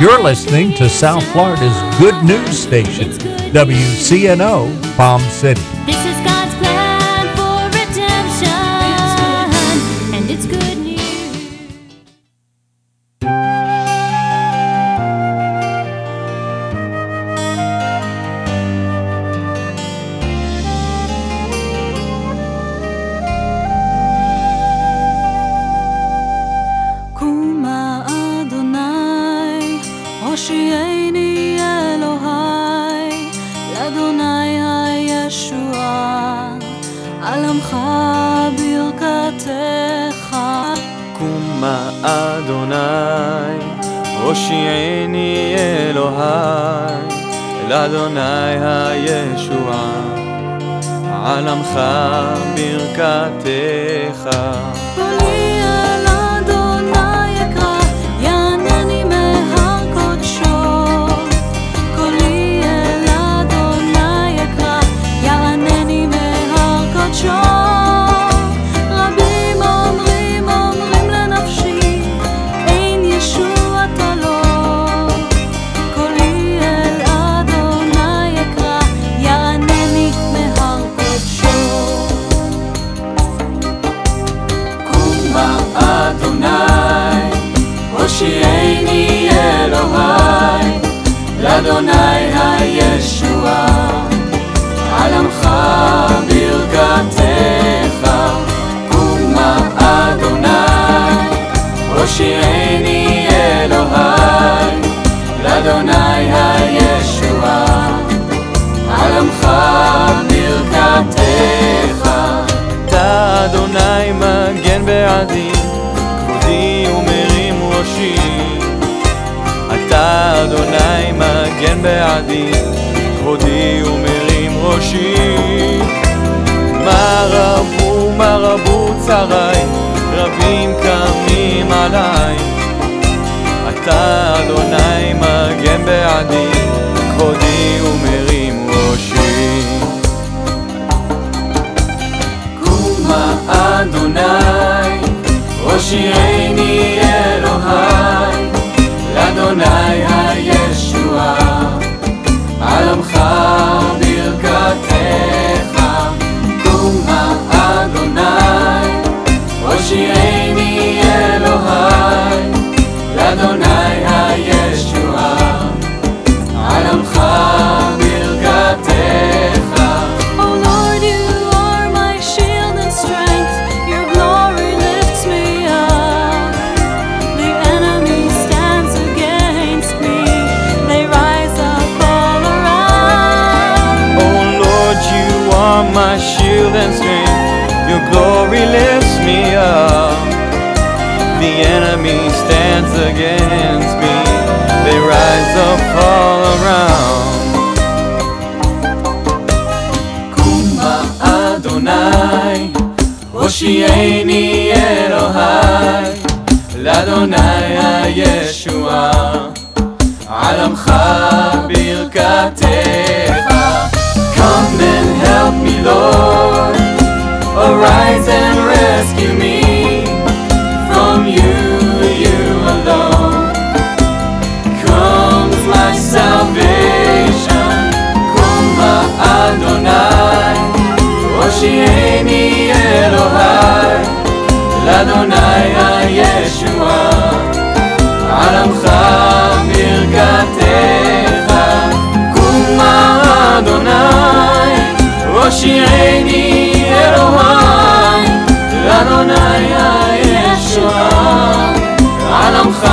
You're listening to South Florida's good news station, WCNO Palm City. הושיעני אלוהי, לאדוני הישועה, על עמך ברכתך. לאדוני הישועה, על עמך ברכתך. קומה אדוני, הושיעני אלוהי, לאדוני הישועה, על עמך ברכתך. אתה אדוני מגן בעדי, כבודי ומרים ראשי. אדוני מגן בעדי, כבודי ומרים ראשי. מה רבו, מה רבו צריי, רבים קמים עליי. אתה אדוני מגן בעדי, כבודי ומרים ראשי. קומה אדוני, הושיעני אלוהי, לאדוני הישועה, על עמך stands against me. They rise up all around. Kuma Adonai, הושיעני אלוהי, לאדוני הישועה. על עמך ברכתך. Come and help me, Lord. Arise and rescue me לאדוני הישועה. על עמך ברכתך, קומה אדוני, הושיעני אלוהי, לאדוני הישועה, על עמך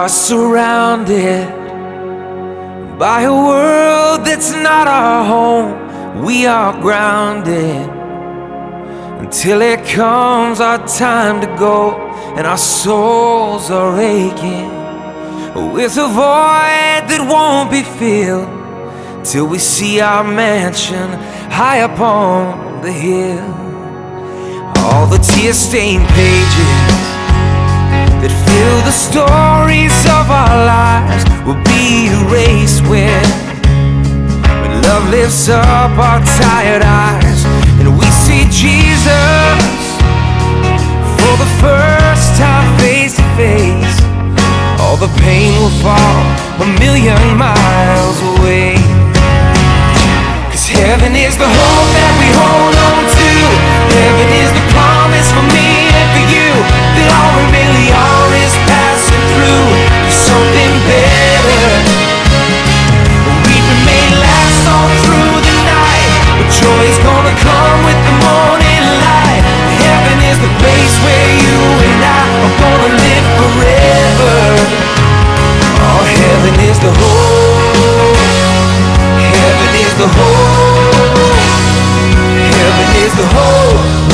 are surrounded by a world that's not our home. We are grounded until it comes our time to go, and our souls are aching with a void that won't be filled till we see our mansion high upon the hill. All the tear stained pages that fill the stories of our lives will be erased when, when love lifts up our tired eyes and we see Jesus for the first time face to face. All the pain will fall a million miles away. Cause heaven is the hope that we hold on to. Heaven is the promise for me through to something better. Weeping may last all through the night, but joy is gonna come with the morning light. Heaven is the place where you and I are gonna live forever. Oh, heaven is the hope. Heaven is the hope. Heaven is the hope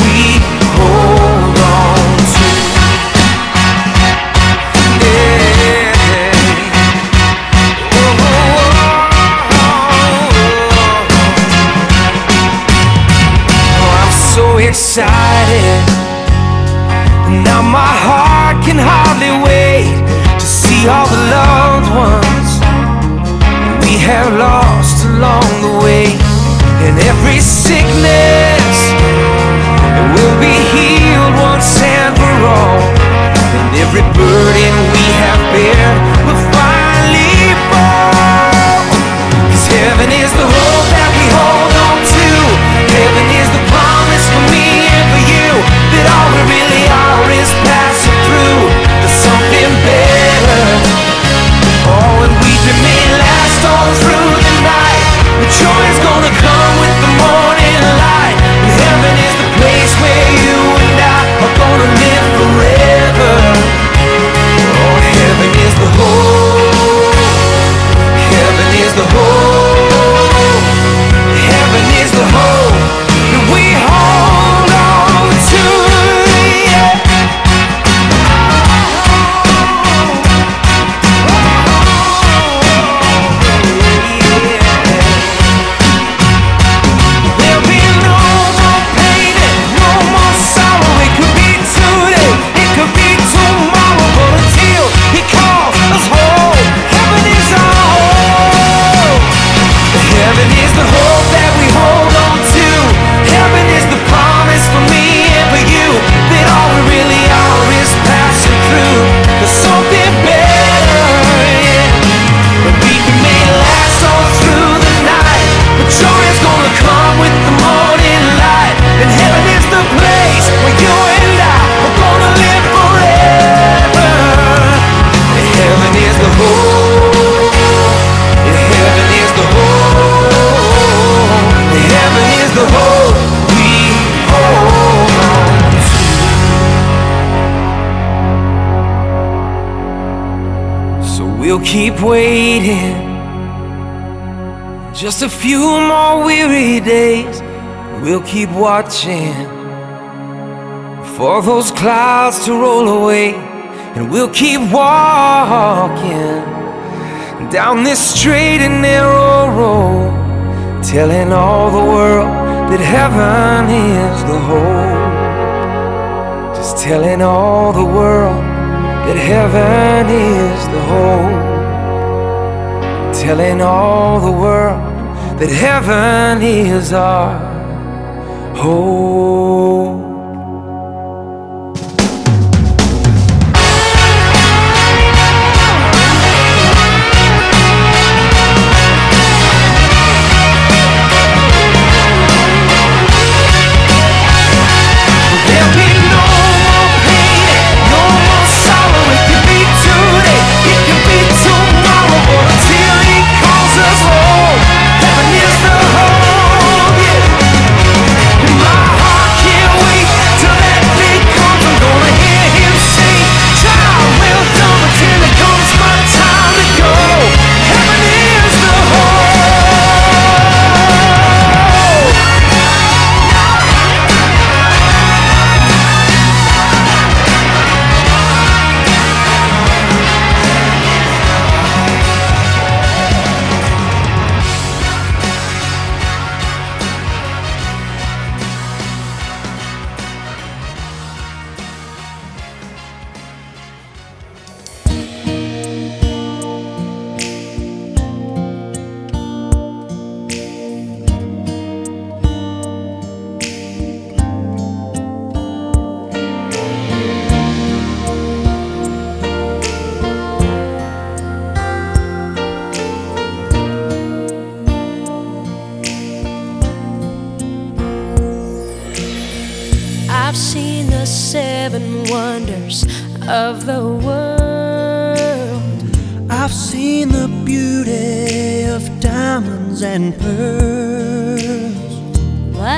keep waiting. Just a few more weary days. We'll keep watching for those clouds to roll away. And we'll keep walking down this straight and narrow road, telling all the world that heaven is the hope. Just telling all the world that heaven is the hope. Telling all the world that heaven is our hope.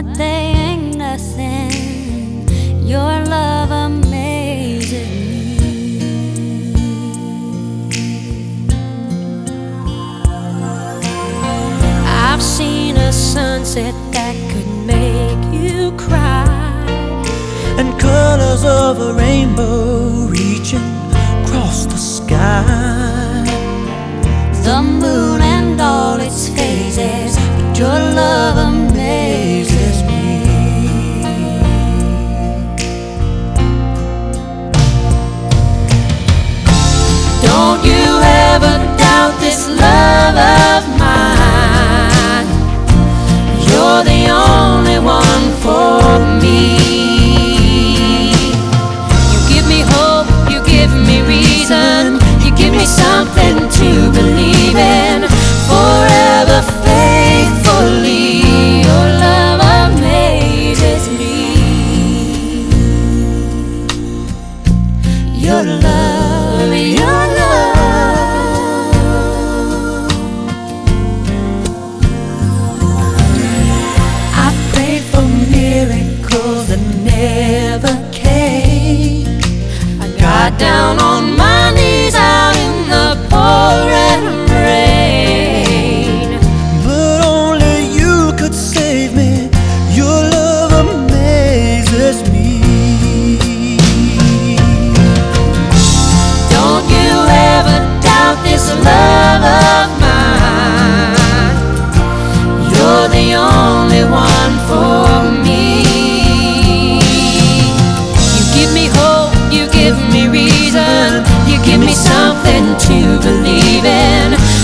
but they ain't nothing. Your love amazes me. I've seen a sunset that could make you cry, and colors of a rainbow reaching across the sky. The moon and all its phases, but your love amazes. never doubt this love of mine. You're the only one for me. You give me hope, you give me reason, you give me something to believe in. into believing.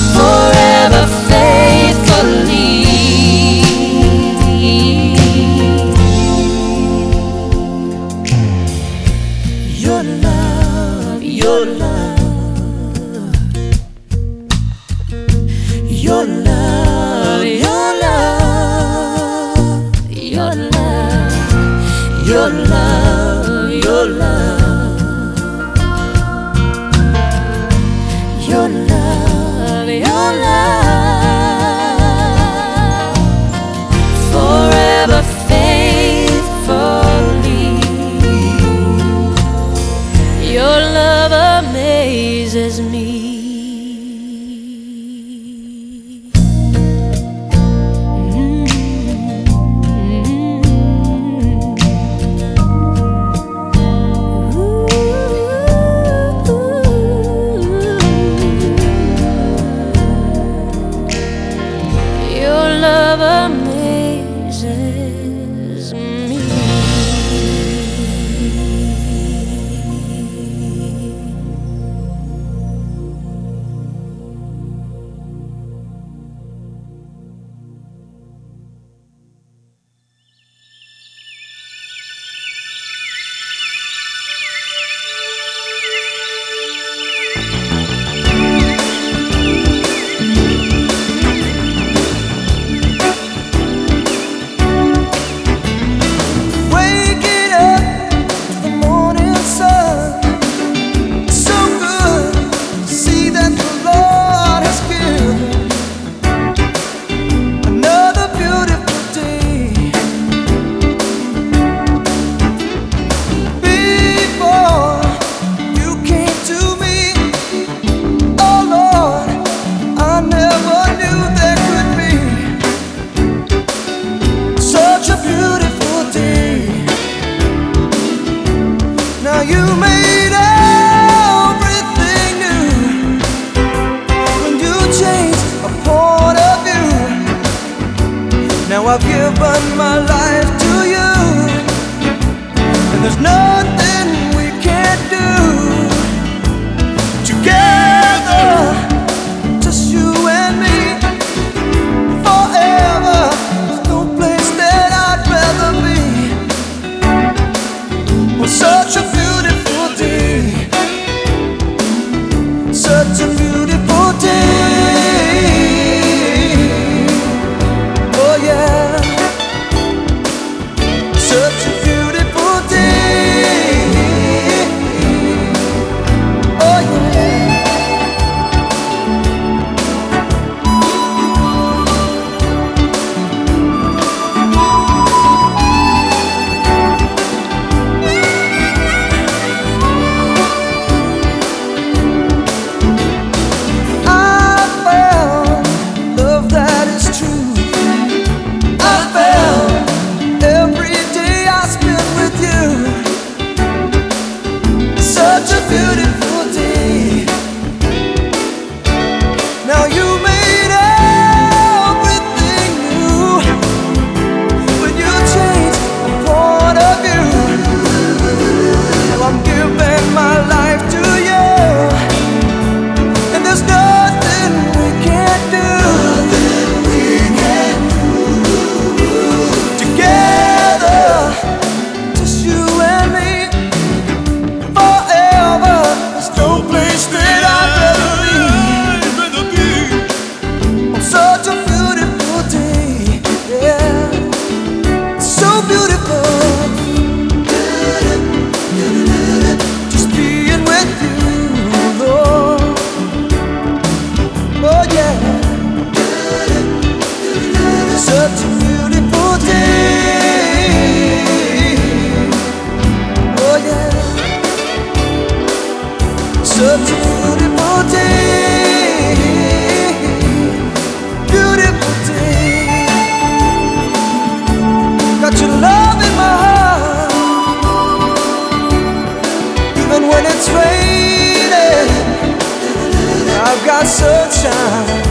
My sunshine.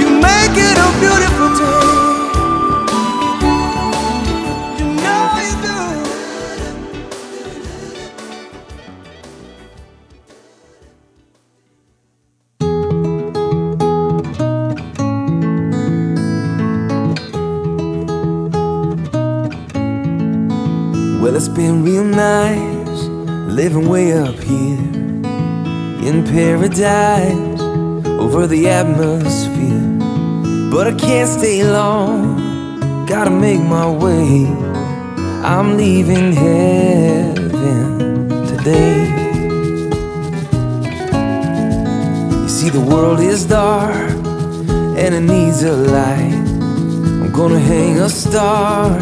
You make it a beautiful day. You know you do. Well, it's been real nice living way up here in paradise over the atmosphere. But I can't stay long, gotta make my way. I'm leaving heaven today. You see, the world is dark and it needs a light. I'm gonna hang a star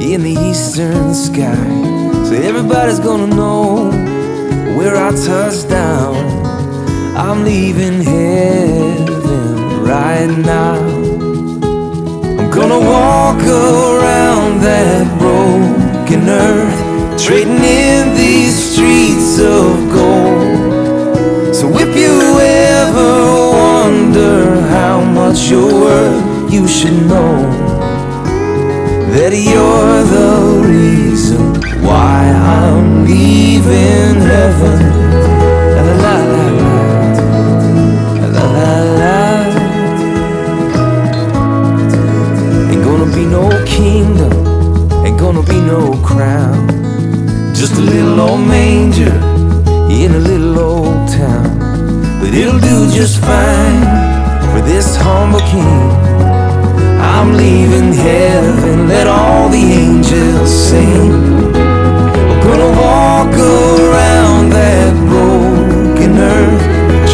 in the eastern sky. So everybody's gonna know where I touch down. I'm leaving heaven right now. I'm gonna walk around that broken earth, trading in these streets of gold. So if you ever wonder how much you're worth, you should know that you're the reason why I'm leaving heaven. La la la la la la. Ain't gonna be no kingdom, ain't gonna be no crown. Just a little old manger in a little old town. But it'll do just fine for this humble king. I'm leaving heaven, let all the angels sing. Gonna walk around that broken earth,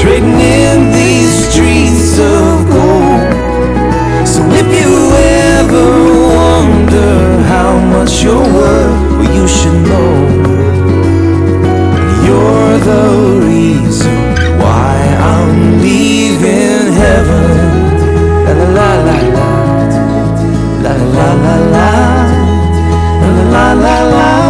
trading in these streets of gold. So if you ever wonder how much you're worth, well, you should know you're the reason why I'm leaving heaven. La la la la la. La la la la la la la la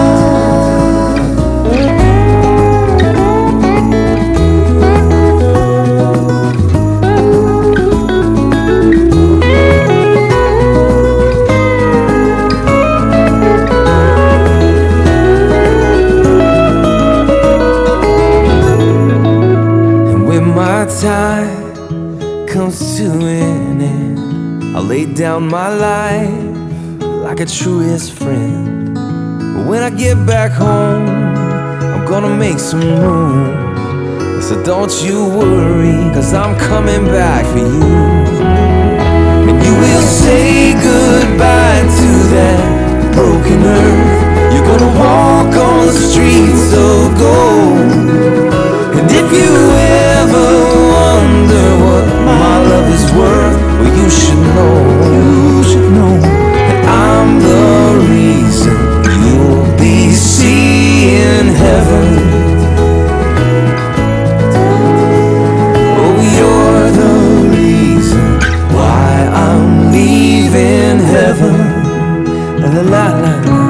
my time comes to an end, I'll lay down my life like a truest friend. But when I get back home, I'm gonna make some room. So don't you worry, cause I'm coming back for you. And you will say goodbye to that broken earth. You're gonna walk on the streets of gold. And if you ever wonder what my love is worth, well, you should know, you should know that I'm the reason you'll be seeing heaven. Oh, you're the reason why I'm leaving heaven. La la la la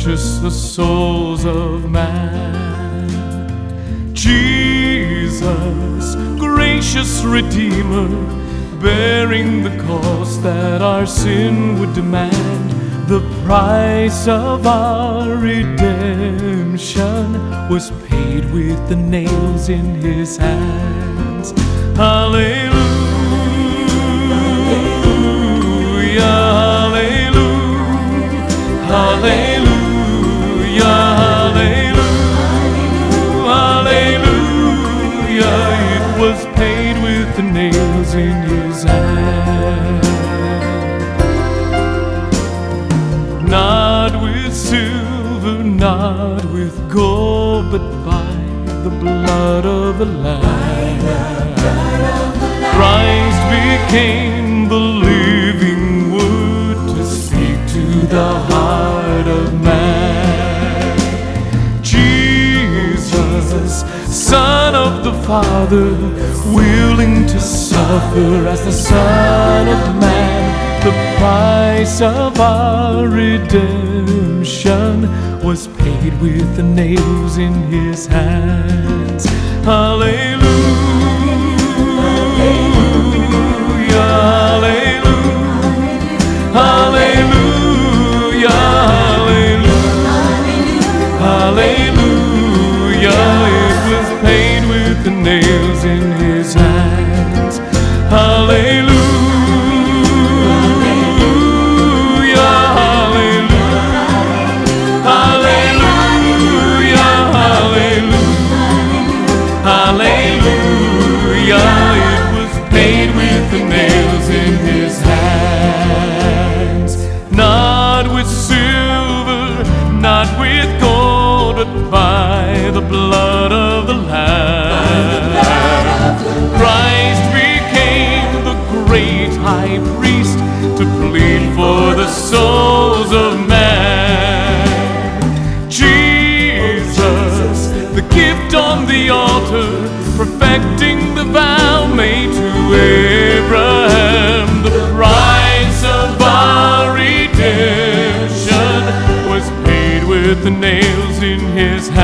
purchase the souls of man. Jesus, gracious Redeemer, bearing the cost that our sin would demand. The price of our redemption was paid with the nails in his hands. Hallelujah, God of the land. Christ became the living word to speak to the heart of man. Jesus, Son of the Father, willing to suffer as the Son of Man. The price of our redemption was paid with the nails in his hand. Aleluia. his hand.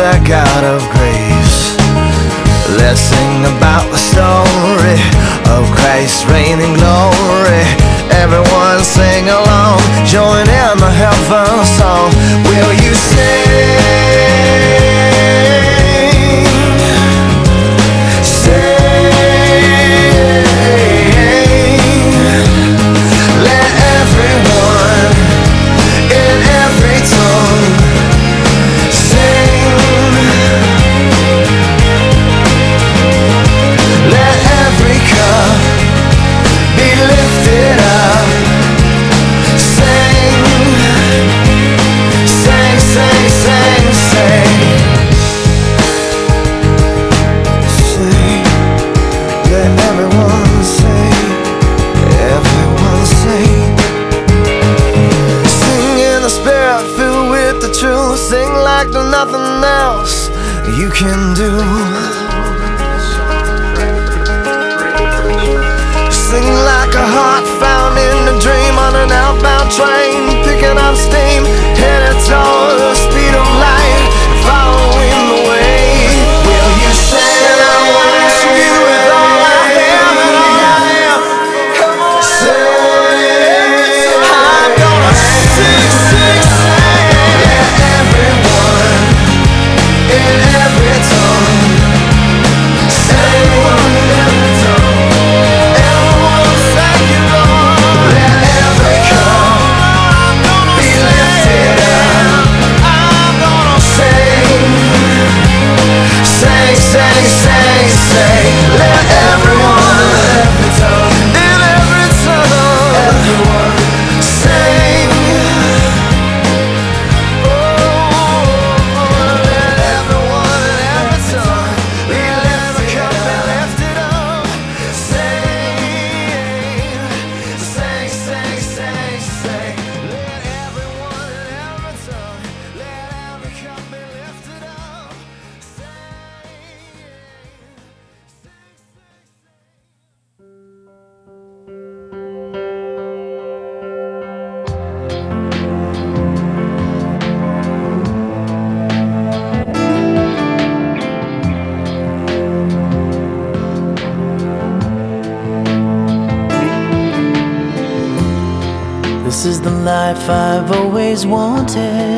the God of grace. Let's sing about the story of Christ's reign and glory. Everyone sing along, join in the heaven song. Will you sing? fact there's nothing else you can do. Sing like a heart found in a dream On an outbound train, picking up steam Headed toward always wanted.